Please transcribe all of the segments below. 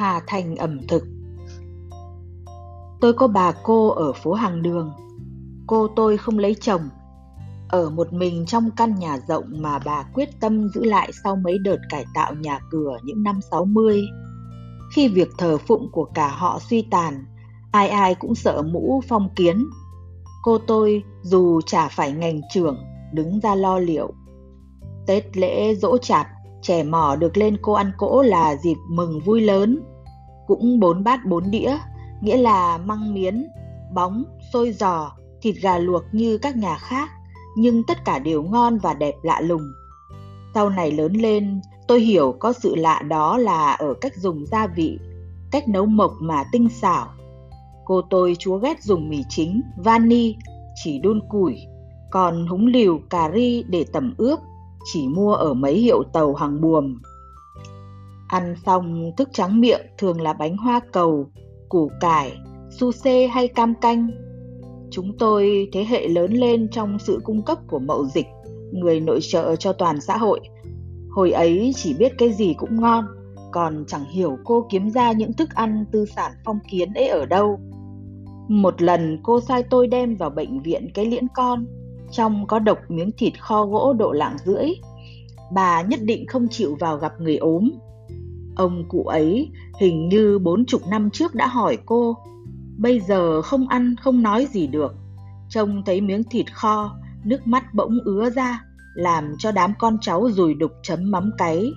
Hà Thành ẩm thực. Tôi có bà cô ở phố hàng đường. Cô tôi không lấy chồng. Ở một mình trong căn nhà rộng mà bà quyết tâm giữ lại sau mấy đợt cải tạo nhà cửa những năm 60 Khi việc thờ phụng của cả họ suy tàn, Ai ai cũng sợ mũ phong kiến. Cô tôi dù chả phải ngành trưởng, đứng ra lo liệu. Tết lễ dỗ chạp, trẻ mỏ được lên cô ăn cỗ là dịp mừng vui lớn cũng bốn bát bốn đĩa, nghĩa là măng miến, bóng, xôi giò, thịt gà luộc như các nhà khác, nhưng tất cả đều ngon và đẹp lạ lùng sau này lớn lên, tôi hiểu có sự lạ đó là ở cách dùng gia vị, cách nấu mộc mà tinh xảo cô tôi chúa ghét dùng mì chính, vani, chỉ đun củi, còn húng liều cà ri để tẩm ướp, chỉ mua ở mấy hiệu tàu hàng buồm. Ăn xong thức trắng miệng thường là bánh hoa cầu, củ cải, su xê hay cam canh. Chúng tôi thế hệ lớn lên trong sự cung cấp của mậu dịch, người nội trợ cho toàn xã hội. Hồi ấy chỉ biết cái gì cũng ngon, còn chẳng hiểu cô kiếm ra những thức ăn tư sản phong kiến ấy ở đâu. Một lần cô sai tôi đem vào bệnh viện cái liễn con, trong có độc miếng thịt kho gỗ độ lạng rưỡi. Bà nhất định không chịu vào gặp người ốm. Ông cụ ấy hình như bốn chục năm trước đã hỏi cô, bây giờ không ăn không nói gì được. Trông thấy miếng thịt kho, nước mắt bỗng ứa ra, làm cho đám con cháu rùi đục chấm mắm cái,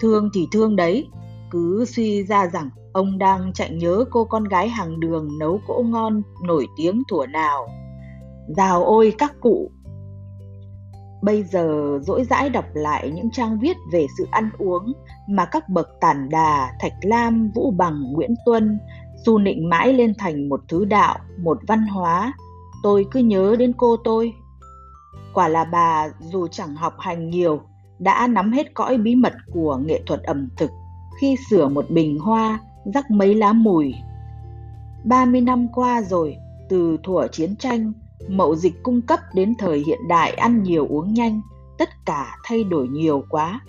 Thương thì thương đấy, cứ suy ra rằng ông đang chạy nhớ cô con gái hàng đường nấu cỗ ngon nổi tiếng thủa nào. Rào ôi các cụ, Bây giờ dỗi dãi đọc lại những trang viết về sự ăn uống mà các bậc tản đà, Thạch Lam, Vũ Bằng, Nguyễn Tuân du nịnh mãi lên thành một thứ đạo, một văn hóa, tôi cứ nhớ đến cô tôi. Quả là bà dù chẳng học hành nhiều, đã nắm hết cõi bí mật của nghệ thuật ẩm thực khi sửa một bình hoa, rắc mấy lá mùi. 30 năm qua rồi, từ thuở chiến tranh, mậu dịch cung cấp đến thời hiện đại ăn nhiều uống nhanh, tất cả thay đổi nhiều quá.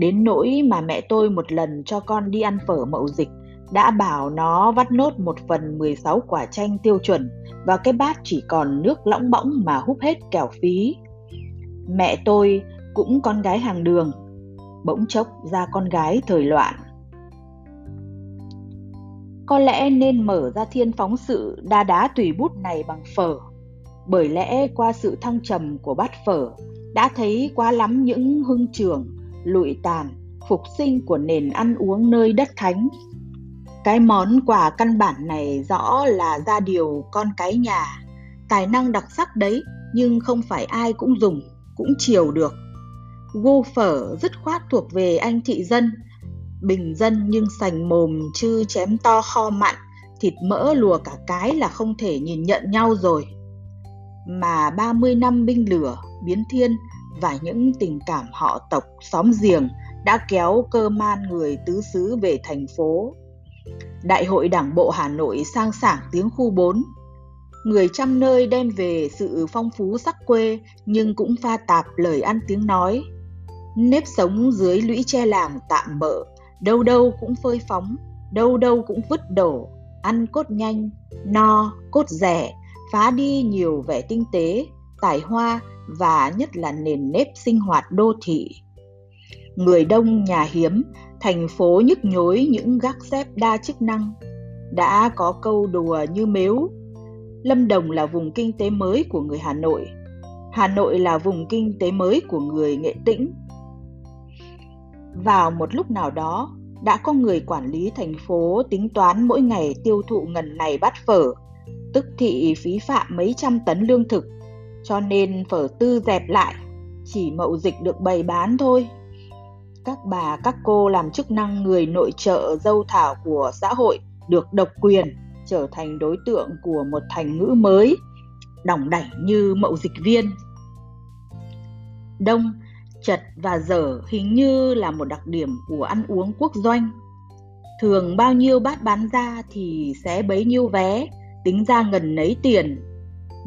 Đến nỗi mà mẹ tôi một lần cho con đi ăn phở mậu dịch đã bảo nó vắt nốt một phần 16 quả chanh tiêu chuẩn và cái bát chỉ còn nước lõng bõng mà húp hết kẻo phí. Mẹ tôi cũng con gái hàng đường, bỗng chốc ra con gái thời loạn. Có lẽ nên mở ra thiên phóng sự đa đá tùy bút này bằng phở bởi lẽ qua sự thăng trầm của bát phở đã thấy quá lắm những hưng trường lụi tàn phục sinh của nền ăn uống nơi đất thánh. Cái món quà căn bản này rõ là ra điều con cái nhà. Tài năng đặc sắc đấy nhưng không phải ai cũng dùng cũng chiều được. Gô phở dứt khoát thuộc về anh thị dân. Bình dân nhưng sành mồm chứ chém to kho mặn thịt mỡ lùa cả cái là không thể nhìn nhận nhau rồi. Mà 30 năm binh lửa, biến thiên và những tình cảm họ tộc xóm giềng đã kéo cơ man người tứ xứ về thành phố. Đại hội Đảng bộ Hà Nội sang sảng tiếng khu 4. Người trăm nơi đem về sự phong phú sắc quê nhưng cũng pha tạp lời ăn tiếng nói. Nếp sống dưới lũy tre làng tạm bỡ, đâu đâu cũng phơi phóng, đâu đâu cũng vứt đổ, ăn cốt nhanh, no, cốt rẻ, phá đi nhiều vẻ tinh tế, tài hoa và nhất là nền nếp sinh hoạt đô thị. Người đông nhà hiếm, thành phố nhức nhối những gác xếp đa chức năng. Đã có câu đùa như mếu. Lâm Đồng là vùng kinh tế mới của người Hà Nội. Hà Nội là vùng kinh tế mới của người Nghệ Tĩnh. Vào một lúc nào đó, đã có người quản lý thành phố tính toán mỗi ngày tiêu thụ ngần này bát phở tức thị phí phạm mấy trăm tấn lương thực, cho nên phở tư dẹp lại, chỉ mậu dịch được bày bán thôi. Các bà, các cô làm chức năng người nội trợ dâu thảo của xã hội được độc quyền trở thành đối tượng của một thành ngữ mới, đỏng đảnh như mậu dịch viên. Đông, chật và dở hình như là một đặc điểm của ăn uống quốc doanh. Thường bao nhiêu bát bán ra thì sẽ bấy nhiêu vé, tính ra ngần nấy tiền.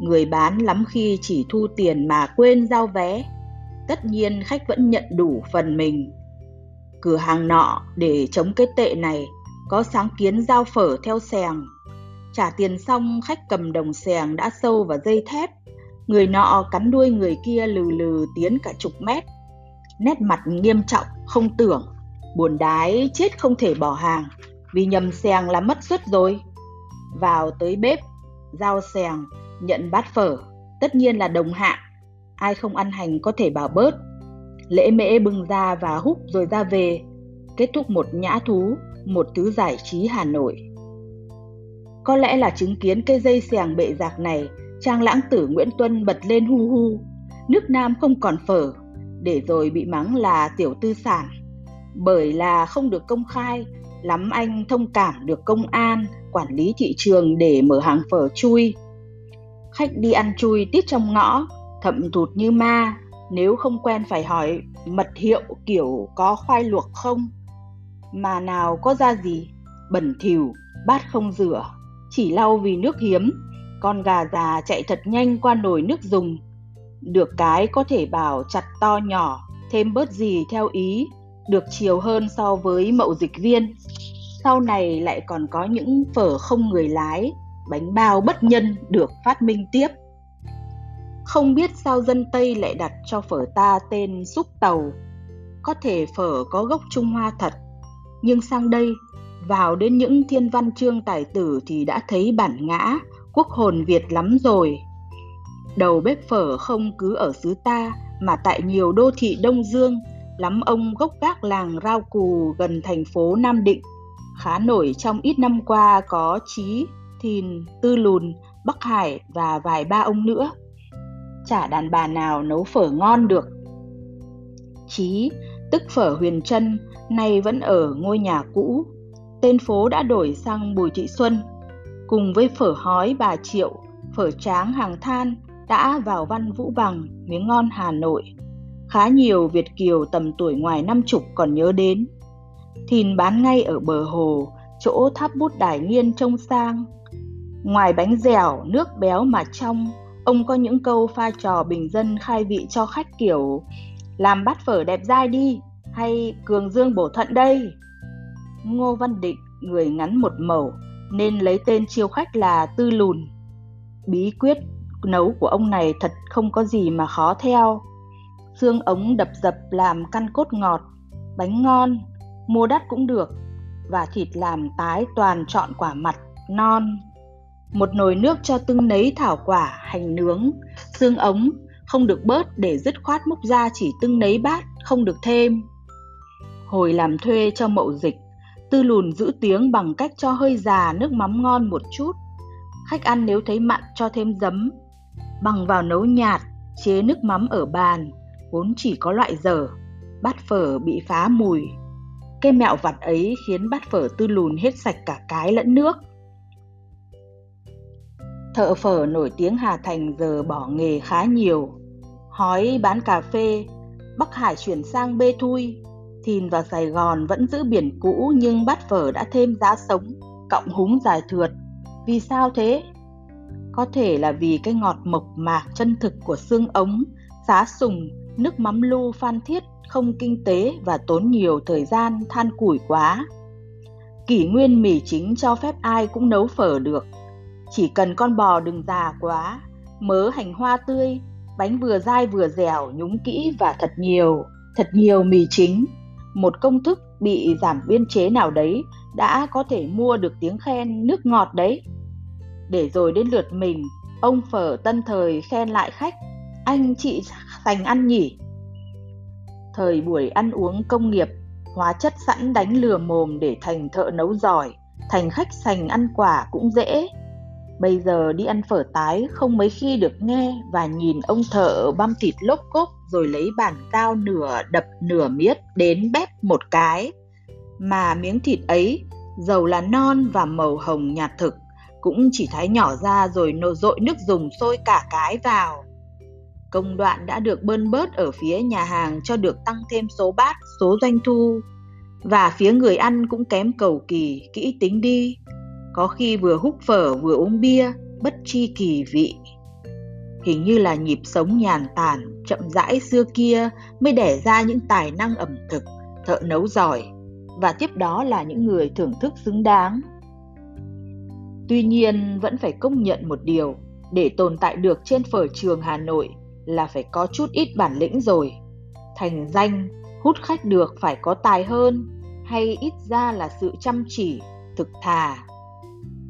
Người bán lắm khi chỉ thu tiền mà quên giao vé. Tất nhiên khách vẫn nhận đủ phần mình. Cửa hàng nọ để chống cái tệ này có sáng kiến giao phở theo xèng. Trả tiền xong, khách cầm đồng xèng đã sâu vào dây thép. Người nọ cắn đuôi người kia lừ lừ tiến cả chục mét. Nét mặt nghiêm trọng, không tưởng. Buồn đái chết không thể bỏ hàng, vì nhầm xèng là mất suất rồi. Vào tới bếp, giao xèng, nhận bát phở, tất nhiên là đồng hạng. Ai không ăn hành có thể bảo bớt. Lễ mễ bưng ra và hút rồi ra về, kết thúc một nhã thú, một thứ giải trí Hà Nội. Có lẽ là chứng kiến cây dây xèng bệ giạc này, trang lãng tử Nguyễn Tuân bật lên hu hu. Nước Nam không còn phở, để rồi bị mắng là tiểu tư sản. Bởi là không được công khai, lắm anh thông cảm được công an, quản lý thị trường để mở hàng phở chui. Khách đi ăn chui tít trong ngõ, thậm thụt như ma, nếu không quen phải hỏi mật hiệu kiểu có khoai luộc không? Mà nào có ra gì? Bẩn thỉu bát không rửa. Chỉ lau vì nước hiếm. Con gà già chạy thật nhanh qua nồi nước dùng. Được cái có thể bảo chặt to nhỏ thêm bớt gì theo ý. Được chiều hơn so với mậu dịch viên. Sau này lại còn có những phở không người lái bánh bao bất nhân được phát minh tiếp không biết sao dân Tây lại đặt cho phở ta tên xúc tàu. Có thể phở có gốc Trung Hoa thật, nhưng sang đây, vào đến những thiên văn chương tài tử thì đã thấy bản ngã, quốc hồn Việt lắm rồi. Đầu bếp phở không cứ ở xứ ta mà tại nhiều đô thị Đông Dương, lắm ông gốc gác làng rau Cù gần thành phố Nam Định. Khá nổi trong ít năm qua có Chí, Thìn, Tư Lùn, Bắc Hải và vài ba ông nữa chả đàn bà nào nấu phở ngon được. Chí, tức phở huyền trân, nay vẫn ở ngôi nhà cũ. Tên phố đã đổi sang Bùi Thị Xuân. Cùng với phở hói bà Triệu, phở tráng hàng than đã vào văn vũ bằng miếng ngon Hà Nội. Khá nhiều Việt Kiều tầm tuổi ngoài năm chục còn nhớ đến. Thìn bán ngay ở bờ hồ, chỗ tháp bút đài nghiên trông sang. Ngoài bánh dẻo, nước béo mà trong, Ông có những câu pha trò bình dân khai vị cho khách kiểu làm bát phở đẹp dai đi hay cường dương bổ thận đây. Ngô Văn Định người ngắn một mẩu nên lấy tên chiêu khách là Tư Lùn. Bí quyết nấu của ông này thật không có gì mà khó theo. Xương ống đập dập làm căn cốt ngọt, bánh ngon, mua đắt cũng được và thịt làm tái toàn chọn quả mặt, non, một nồi nước cho tưng nấy thảo quả, hành nướng, xương ống, không được bớt để dứt khoát múc ra chỉ tưng nấy bát, không được thêm. Hồi làm thuê cho mậu dịch, tư lùn giữ tiếng bằng cách cho hơi già nước mắm ngon một chút. Khách ăn nếu thấy mặn cho thêm giấm. Bằng vào nấu nhạt, chế nước mắm ở bàn, vốn chỉ có loại dở. Bát phở bị phá mùi. Cái mẹo vặt ấy khiến bát phở tư lùn hết sạch cả cái lẫn nước. Thợ phở nổi tiếng Hà Thành giờ bỏ nghề khá nhiều. Hói bán cà phê, Bắc Hải chuyển sang bê thui, Thìn vào Sài Gòn vẫn giữ biển cũ nhưng bát phở đã thêm giá sống, cộng húng dài thượt. Vì sao thế? Có thể là vì cái ngọt mộc mạc chân thực của xương ống, xá sùng, nước mắm lu phan thiết không kinh tế và tốn nhiều thời gian than củi quá. Kỷ nguyên mì chính cho phép ai cũng nấu phở được, chỉ cần con bò đừng già quá, mớ hành hoa tươi, bánh vừa dai vừa dẻo nhúng kỹ và thật nhiều, thật nhiều mì chính. Một công thức bị giảm biên chế nào đấy đã có thể mua được tiếng khen nước ngọt đấy. Để rồi đến lượt mình, ông phở tân thời khen lại khách, anh chị sành ăn nhỉ. Thời buổi ăn uống công nghiệp, hóa chất sẵn đánh lừa mồm để thành thợ nấu giỏi, thành khách sành ăn quả cũng dễ, Bây giờ đi ăn phở tái không mấy khi được nghe và nhìn ông thợ băm thịt lốp cốp rồi lấy bàn dao nửa đập nửa miết đến bếp một cái. Mà miếng thịt ấy, dầu là non và màu hồng nhạt thực, cũng chỉ thái nhỏ ra rồi nổ dội nước dùng sôi cả cái vào. Công đoạn đã được bơn bớt ở phía nhà hàng cho được tăng thêm số bát, số doanh thu. Và phía người ăn cũng kém cầu kỳ, kỹ tính đi, có khi vừa hút phở vừa uống bia, bất chi kỳ vị. Hình như là nhịp sống nhàn tản, chậm rãi xưa kia mới đẻ ra những tài năng ẩm thực, thợ nấu giỏi. và tiếp đó là những người thưởng thức xứng đáng. Tuy nhiên vẫn phải công nhận một điều, để tồn tại được trên phở trường Hà Nội là phải có chút ít bản lĩnh rồi. Thành danh, hút khách được phải có tài hơn hay ít ra là sự chăm chỉ, thực thà.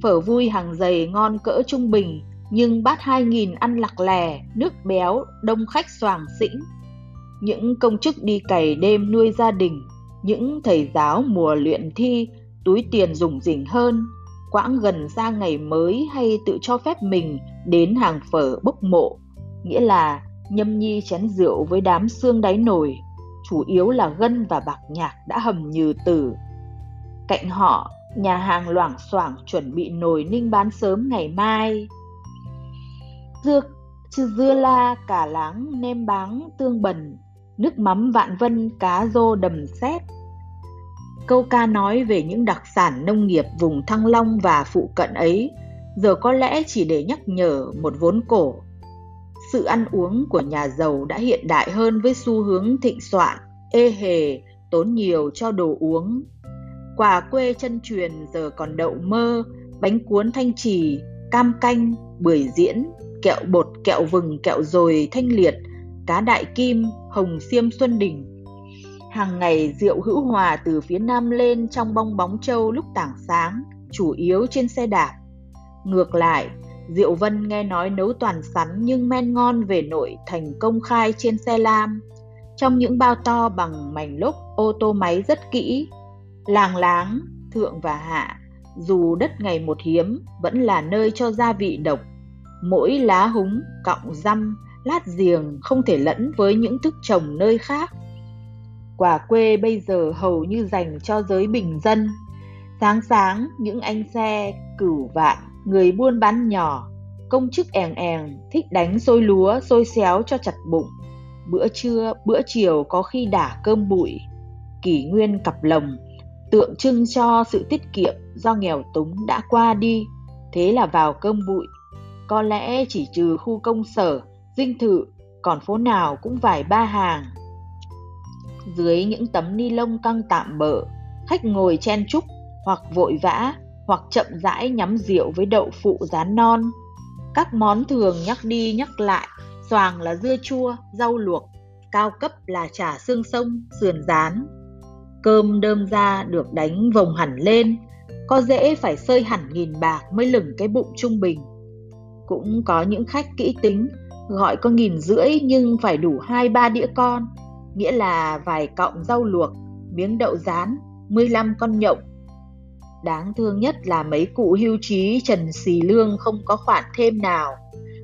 Phở vui hàng dày ngon cỡ trung bình nhưng bát 2.000 ăn lặc lè, nước béo, đông khách xoàng xĩnh. Những công chức đi cày đêm nuôi gia đình, những thầy giáo mùa luyện thi, túi tiền rủng rỉnh hơn, quãng gần ra ngày mới hay tự cho phép mình đến hàng phở bốc mộ, nghĩa là nhâm nhi chén rượu với đám xương đáy nồi, chủ yếu là gân và bạc nhạc đã hầm nhừ tử. Cạnh họ, nhà hàng loảng xoảng chuẩn bị nồi ninh bán sớm ngày mai. Dưa, dưa la, cả láng, nem báng, tương bần, nước mắm vạn vân, cá rô đầm xét. Câu ca nói về những đặc sản nông nghiệp vùng Thăng Long và phụ cận ấy giờ có lẽ chỉ để nhắc nhở một vốn cổ. Sự ăn uống của nhà giàu đã hiện đại hơn với xu hướng thịnh soạn, ê hề, tốn nhiều cho đồ uống. Quà quê chân truyền giờ còn đậu mơ, bánh cuốn thanh trì, cam canh, bưởi diễn, kẹo bột, kẹo vừng, kẹo dồi, thanh liệt, cá đại kim, hồng xiêm xuân đình. Hàng ngày rượu hữu hòa từ phía nam lên trong bong bóng châu lúc tảng sáng, chủ yếu trên xe đạp. Ngược lại, Diệu Vân nghe nói nấu toàn sắn nhưng men ngon về nội thành công khai trên xe lam, trong những bao to bằng mảnh lốp ô tô máy rất kỹ. Làng láng, thượng và hạ, dù đất ngày một hiếm, vẫn là nơi cho gia vị độc. Mỗi lá húng, cọng răm, lát giềng không thể lẫn với những thức trồng nơi khác. Quả quê bây giờ hầu như dành cho giới bình dân. Sáng sáng, những anh xe cửu vạn người buôn bán nhỏ, công chức èn èn thích đánh xôi lúa, xôi xéo cho chặt bụng. Bữa trưa, bữa chiều có khi đả cơm bụi. Kỷ nguyên cặp lồng, tượng trưng cho sự tiết kiệm do nghèo túng đã qua đi, thế là vào cơm bụi. Có lẽ chỉ trừ khu công sở, dinh thự, còn phố nào cũng vài ba hàng. Dưới những tấm ni lông căng tạm bỡ, khách ngồi chen chúc hoặc vội vã hoặc chậm rãi nhắm rượu với đậu phụ rán non. Các món thường nhắc đi nhắc lại, xoàng là dưa chua, rau luộc, cao cấp là chả xương sông, sườn rán. Cơm đơm ra được đánh vòng hẳn lên, có dễ phải sơi hẳn nghìn bạc mới lửng cái bụng trung bình. Cũng có những khách kỹ tính, gọi có nghìn rưỡi nhưng phải đủ hai ba đĩa con, nghĩa là vài cọng rau luộc, miếng đậu rán, 15 con nhộng, Đáng thương nhất là mấy cụ hưu trí Trần Xì Lương không có khoản thêm nào.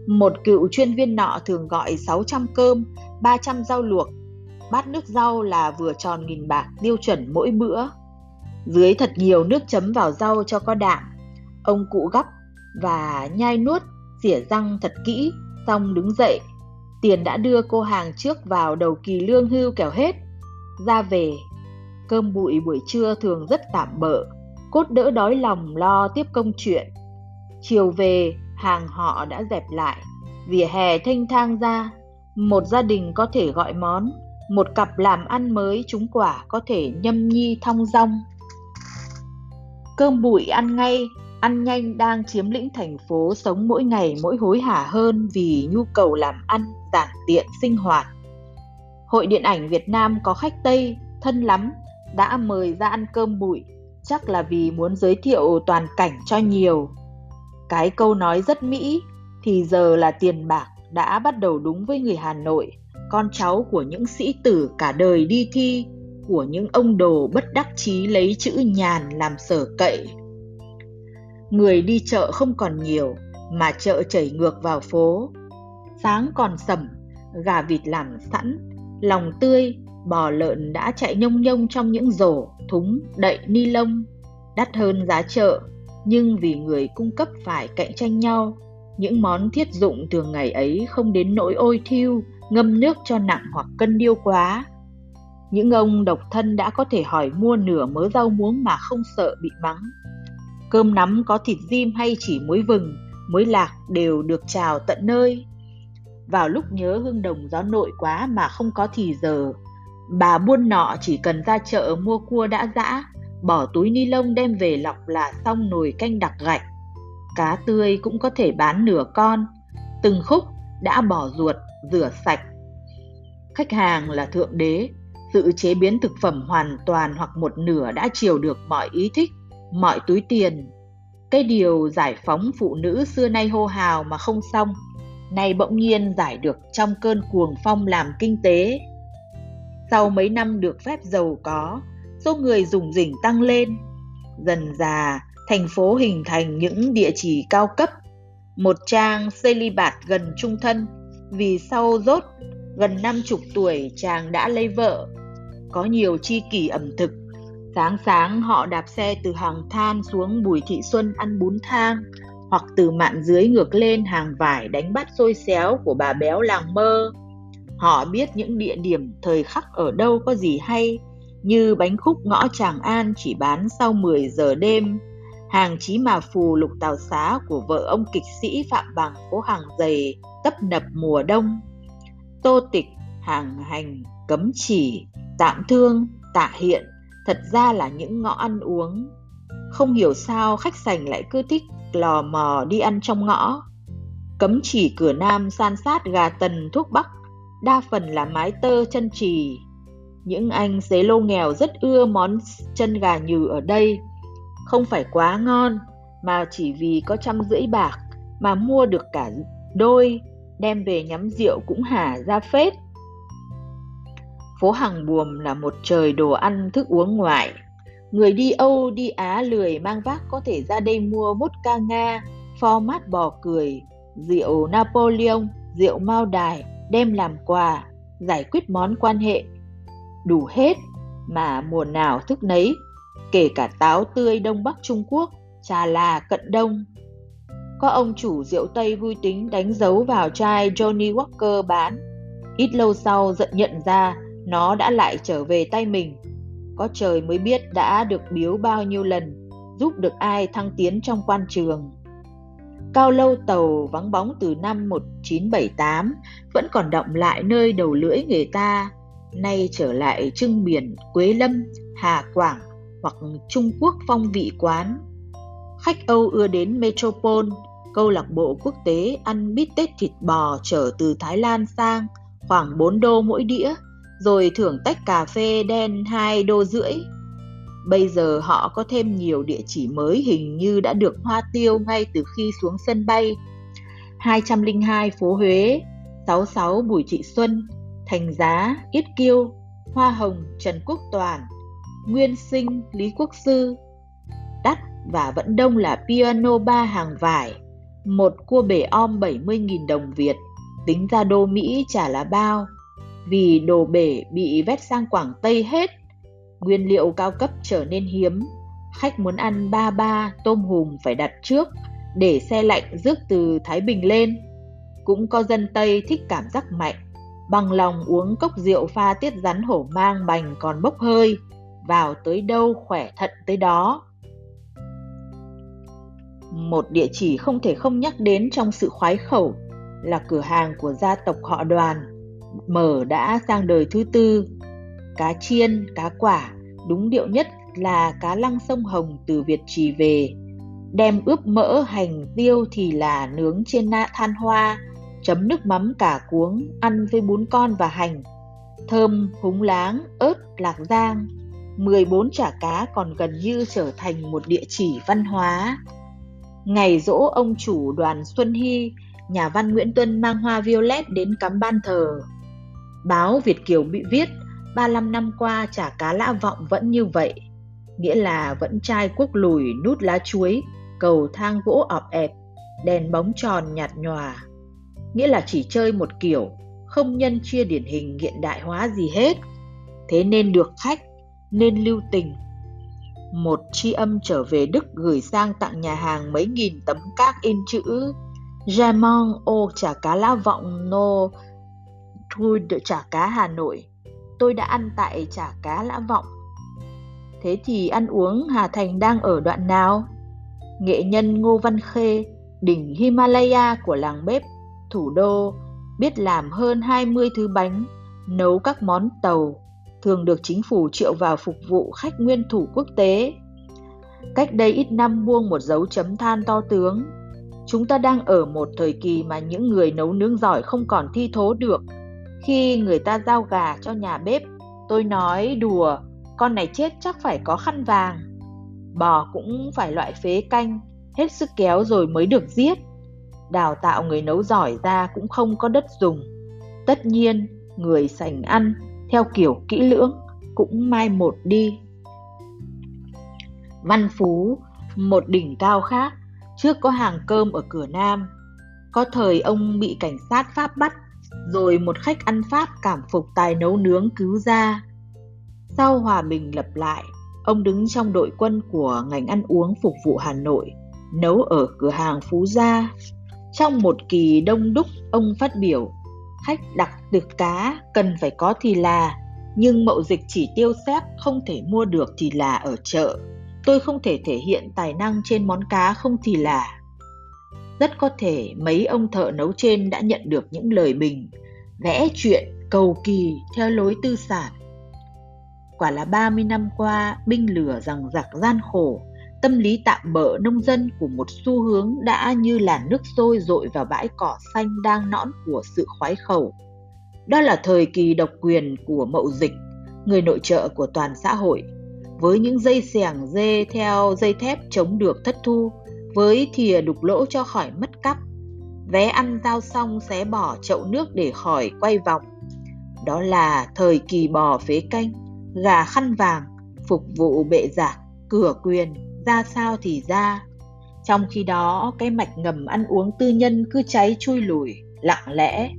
Một cựu chuyên viên nọ thường gọi 600 cơm, 300 rau luộc. Bát nước rau là vừa tròn nghìn bạc tiêu chuẩn mỗi bữa. Dưới thật nhiều nước chấm vào rau cho có đạm. Ông cụ gấp và nhai nuốt, xỉa răng thật kỹ, xong đứng dậy. Tiền đã đưa cô hàng trước vào đầu kỳ lương hưu kẻo hết. Ra về, cơm bụi buổi trưa thường rất tạm bợ cốt đỡ đói lòng lo tiếp công chuyện. Chiều về, hàng họ đã dẹp lại, vỉa hè thanh thang ra, một gia đình có thể gọi món, một cặp làm ăn mới trúng quả có thể nhâm nhi thong dong. Cơm bụi ăn ngay, ăn nhanh đang chiếm lĩnh thành phố sống mỗi ngày mỗi hối hả hơn vì nhu cầu làm ăn, giản tiện sinh hoạt. Hội Điện ảnh Việt Nam có khách Tây, thân lắm, đã mời ra ăn cơm bụi chắc là vì muốn giới thiệu toàn cảnh cho nhiều. Cái câu nói rất mỹ thì giờ là tiền bạc đã bắt đầu đúng với người Hà Nội, con cháu của những sĩ tử cả đời đi thi, của những ông đồ bất đắc chí lấy chữ nhàn làm sở cậy. Người đi chợ không còn nhiều, mà chợ chảy ngược vào phố. Sáng còn sẩm gà vịt làm sẵn, lòng tươi, bò lợn đã chạy nhông nhông trong những rổ, thúng, đậy ni lông, đắt hơn giá chợ, nhưng vì người cung cấp phải cạnh tranh nhau, những món thiết dụng thường ngày ấy không đến nỗi ôi thiêu, ngâm nước cho nặng hoặc cân điêu quá. Những ông độc thân đã có thể hỏi mua nửa mớ rau muống mà không sợ bị mắng. Cơm nắm có thịt diêm hay chỉ muối vừng, muối lạc đều được trào tận nơi. Vào lúc nhớ hương đồng gió nội quá mà không có thì giờ, Bà buôn nọ chỉ cần ra chợ mua cua đã dã, bỏ túi ni lông đem về lọc là xong nồi canh đặc gạch. Cá tươi cũng có thể bán nửa con, từng khúc đã bỏ ruột, rửa sạch. Khách hàng là thượng đế, tự chế biến thực phẩm hoàn toàn hoặc một nửa đã chiều được mọi ý thích, mọi túi tiền. Cái điều giải phóng phụ nữ xưa nay hô hào mà không xong, nay bỗng nhiên giải được trong cơn cuồng phong làm kinh tế. Sau mấy năm được phép giàu có, số người dùng rỉnh tăng lên. Dần già, thành phố hình thành những địa chỉ cao cấp. Một trang celibat gần trung thân, vì sau rốt gần năm chục tuổi chàng đã lấy vợ. Có nhiều chi kỷ ẩm thực. Sáng sáng họ đạp xe từ hàng than xuống Bùi Thị Xuân ăn bún thang, hoặc từ mạn dưới ngược lên hàng vải đánh bắt xôi xéo của bà béo làng mơ. Họ biết những địa điểm thời khắc ở đâu có gì hay, như bánh khúc ngõ Tràng An chỉ bán sau 10 giờ đêm, hàng chí mà phù lục tàu xá của vợ ông kịch sĩ Phạm Bằng phố hàng dày tấp nập mùa đông. Tô tịch, hàng hành, cấm chỉ, tạm thương, tạ hiện, thật ra là những ngõ ăn uống. Không hiểu sao khách sành lại cứ thích lò mò đi ăn trong ngõ. Cấm chỉ cửa nam san sát gà tần thuốc bắc, đa phần là mái tơ chân trì. Những anh xế lô nghèo rất ưa món chân gà nhừ ở đây. Không phải quá ngon, mà chỉ vì có trăm rưỡi bạc mà mua được cả đôi, đem về nhắm rượu cũng hả ra phết. Phố Hàng Buồm là một trời đồ ăn thức uống ngoại, Người đi Âu, đi Á lười mang vác có thể ra đây mua vodka Nga, format bò cười, rượu Napoleon, rượu Mao Đài, đem làm quà, giải quyết món quan hệ. Đủ hết, mà mùa nào thức nấy, kể cả táo tươi Đông Bắc Trung Quốc, trà là cận đông. Có ông chủ rượu Tây vui tính đánh dấu vào chai Johnny Walker bán. Ít lâu sau giận nhận ra nó đã lại trở về tay mình có trời mới biết đã được biếu bao nhiêu lần, giúp được ai thăng tiến trong quan trường. Cao lâu tàu vắng bóng từ năm 1978 vẫn còn động lại nơi đầu lưỡi người ta, nay trở lại trưng biển Quế Lâm, Hà Quảng hoặc Trung Quốc phong vị quán. Khách Âu ưa đến Metropole, câu lạc bộ quốc tế ăn bít tết thịt bò trở từ Thái Lan sang khoảng 4 đô mỗi đĩa rồi thưởng tách cà phê đen 2 đô rưỡi. Bây giờ họ có thêm nhiều địa chỉ mới hình như đã được hoa tiêu ngay từ khi xuống sân bay. 202 phố Huế, 66 Bùi Thị Xuân, Thành Giá, Yết Kiêu, Hoa Hồng, Trần Quốc Toàn, Nguyên Sinh, Lý Quốc Sư. Đắt và vẫn đông là piano ba hàng vải, một cua bể om 70.000 đồng Việt, tính ra đô Mỹ chả là bao vì đồ bể bị vét sang Quảng Tây hết. Nguyên liệu cao cấp trở nên hiếm, khách muốn ăn ba ba tôm hùm phải đặt trước để xe lạnh rước từ Thái Bình lên. Cũng có dân Tây thích cảm giác mạnh, bằng lòng uống cốc rượu pha tiết rắn hổ mang bành còn bốc hơi, vào tới đâu khỏe thận tới đó. Một địa chỉ không thể không nhắc đến trong sự khoái khẩu là cửa hàng của gia tộc họ đoàn mở đã sang đời thứ tư. Cá chiên, cá quả, đúng điệu nhất là cá lăng sông Hồng từ Việt Trì về. Đem ướp mỡ hành tiêu thì là nướng trên nạ than hoa, chấm nước mắm cả cuống, ăn với bún con và hành. Thơm, húng láng, ớt, lạc giang. 14 chả cá còn gần như trở thành một địa chỉ văn hóa. Ngày dỗ ông chủ đoàn Xuân Hy, nhà văn Nguyễn Tuân mang hoa violet đến cắm ban thờ. Báo Việt Kiều bị viết 35 năm qua chả cá lã vọng vẫn như vậy, nghĩa là vẫn chai quốc lùi nút lá chuối, cầu thang gỗ ọp ẹp, đèn bóng tròn nhạt nhòa. Nghĩa là chỉ chơi một kiểu, không nhân chia điển hình hiện đại hóa gì hết. Thế nên được khách, nên lưu tình. Một tri âm trở về Đức gửi sang tặng nhà hàng mấy nghìn tấm các in chữ Jamon ô chả cá lá vọng no Thui đợi chả cá Hà Nội. Tôi đã ăn tại chả cá Lã Vọng. Thế thì ăn uống Hà Thành đang ở đoạn nào? Nghệ nhân Ngô Văn Khê, đỉnh Himalaya của làng bếp, thủ đô, biết làm hơn 20 thứ bánh, nấu các món tàu, thường được chính phủ triệu vào phục vụ khách nguyên thủ quốc tế. Cách đây ít năm buông một dấu chấm than to tướng. Chúng ta đang ở một thời kỳ mà những người nấu nướng giỏi không còn thi thố được. Khi người ta giao gà cho nhà bếp, tôi nói đùa, con này chết chắc phải có khăn vàng. Bò cũng phải loại phế canh, hết sức kéo rồi mới được giết. Đào tạo người nấu giỏi ra cũng không có đất dùng. Tất nhiên, người sành ăn theo kiểu kỹ lưỡng cũng mai một đi. Văn Phú, một đỉnh cao khác, trước có hàng cơm ở cửa Nam. Có thời ông bị cảnh sát Pháp bắt, rồi một khách ăn Pháp cảm phục tài nấu nướng cứu ra. Sau hòa bình lập lại, ông đứng trong đội quân của ngành ăn uống phục vụ Hà Nội, nấu ở cửa hàng Phú Gia. Trong một kỳ đông đúc, ông phát biểu, khách đặt được cá cần phải có thì là, nhưng mậu dịch chỉ tiêu xếp không thể mua được thì là ở chợ. Tôi không thể thể hiện tài năng trên món cá không thì là. Rất có thể mấy ông thợ nấu trên đã nhận được những lời bình, vẽ chuyện cầu kỳ theo lối tư sản. Quả là 30 năm qua, binh lửa rằng giặc gian khổ, tâm lý tạm bỡ nông dân của một xu hướng đã như là nước sôi dội vào bãi cỏ xanh đang nõn của sự khoái khẩu. Đó là thời kỳ độc quyền của mậu dịch, người nội trợ của toàn xã hội, với những dây xẻng dê theo dây thép chống được thất thu, với thìa đục lỗ cho khỏi mất cắp, vé ăn giao xong xé bỏ chậu nước để khỏi quay vòng. Đó là thời kỳ bò phế canh, gà khăn vàng, phục vụ bệ giảng cửa quyền, ra sao thì ra. Trong khi đó, cái mạch ngầm ăn uống tư nhân cứ cháy chui lùi, lặng lẽ.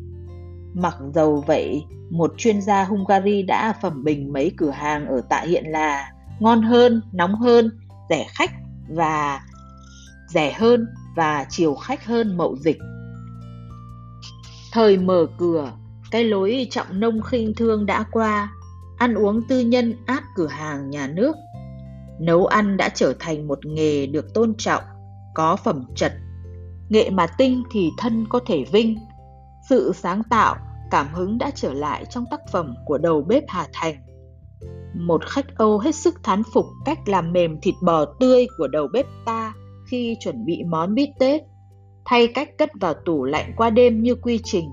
Mặc dầu vậy, một chuyên gia Hungary đã phẩm bình mấy cửa hàng ở tại hiện là ngon hơn, nóng hơn, rẻ khách và rẻ hơn và chiều khách hơn mậu dịch. Thời mở cửa, cái lối trọng nông khinh thương đã qua, ăn uống tư nhân át cửa hàng nhà nước nấu ăn đã trở thành một nghề được tôn trọng, có phẩm chất. Nghệ mà tinh thì thân có thể vinh. Sự sáng tạo, cảm hứng đã trở lại trong tác phẩm của đầu bếp hà thành. Một khách âu hết sức thán phục cách làm mềm thịt bò tươi của đầu bếp ta khi chuẩn bị món bít tết. Thay cách cất vào tủ lạnh qua đêm như quy trình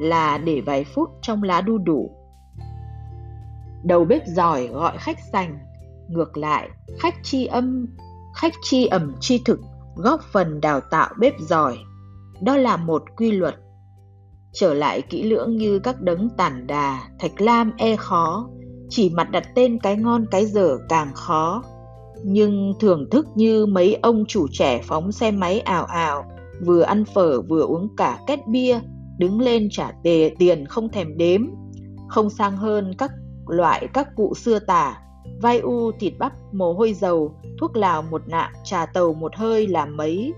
là để vài phút trong lá đu đủ. Đầu bếp giỏi gọi khách sành Ngược lại, khách chi âm, khách chi ẩm chi thực góp phần đào tạo bếp giỏi. Đó là một quy luật. Trở lại kỹ lưỡng như các đấng tản đà, thạch lam e khó, chỉ mặt đặt tên cái ngon cái dở càng khó. Nhưng thưởng thức như mấy ông chủ trẻ phóng xe máy ảo ảo, vừa ăn phở vừa uống cả két bia, đứng lên trả tề tiền không thèm đếm, không sang hơn các loại các cụ xưa tả vai u thịt bắp mồ hôi dầu, thuốc lào một nạm trà tàu một hơi là mấy?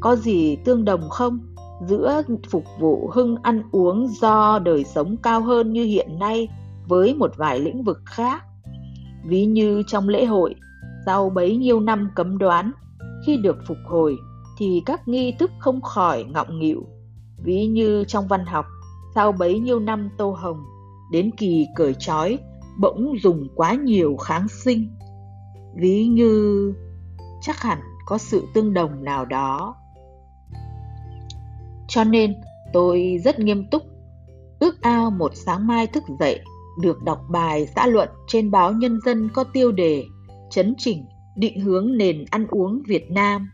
Có gì tương đồng không? Giữa phục vụ hưng ăn uống do đời sống cao hơn như hiện nay với một vài lĩnh vực khác. Ví như trong lễ hội, sau bấy nhiêu năm cấm đoán, khi được phục hồi thì các nghi thức không khỏi ngọng nghịu. Ví như trong văn học, sau bấy nhiêu năm tô hồng, đến kỳ cởi trói bỗng dùng quá nhiều kháng sinh. Ví như, chắc hẳn có sự tương đồng nào đó. Cho nên, tôi rất nghiêm túc, ước ao một sáng mai thức dậy, được đọc bài xã luận trên báo nhân dân có tiêu đề chấn chỉnh, định hướng nền ăn uống việt nam.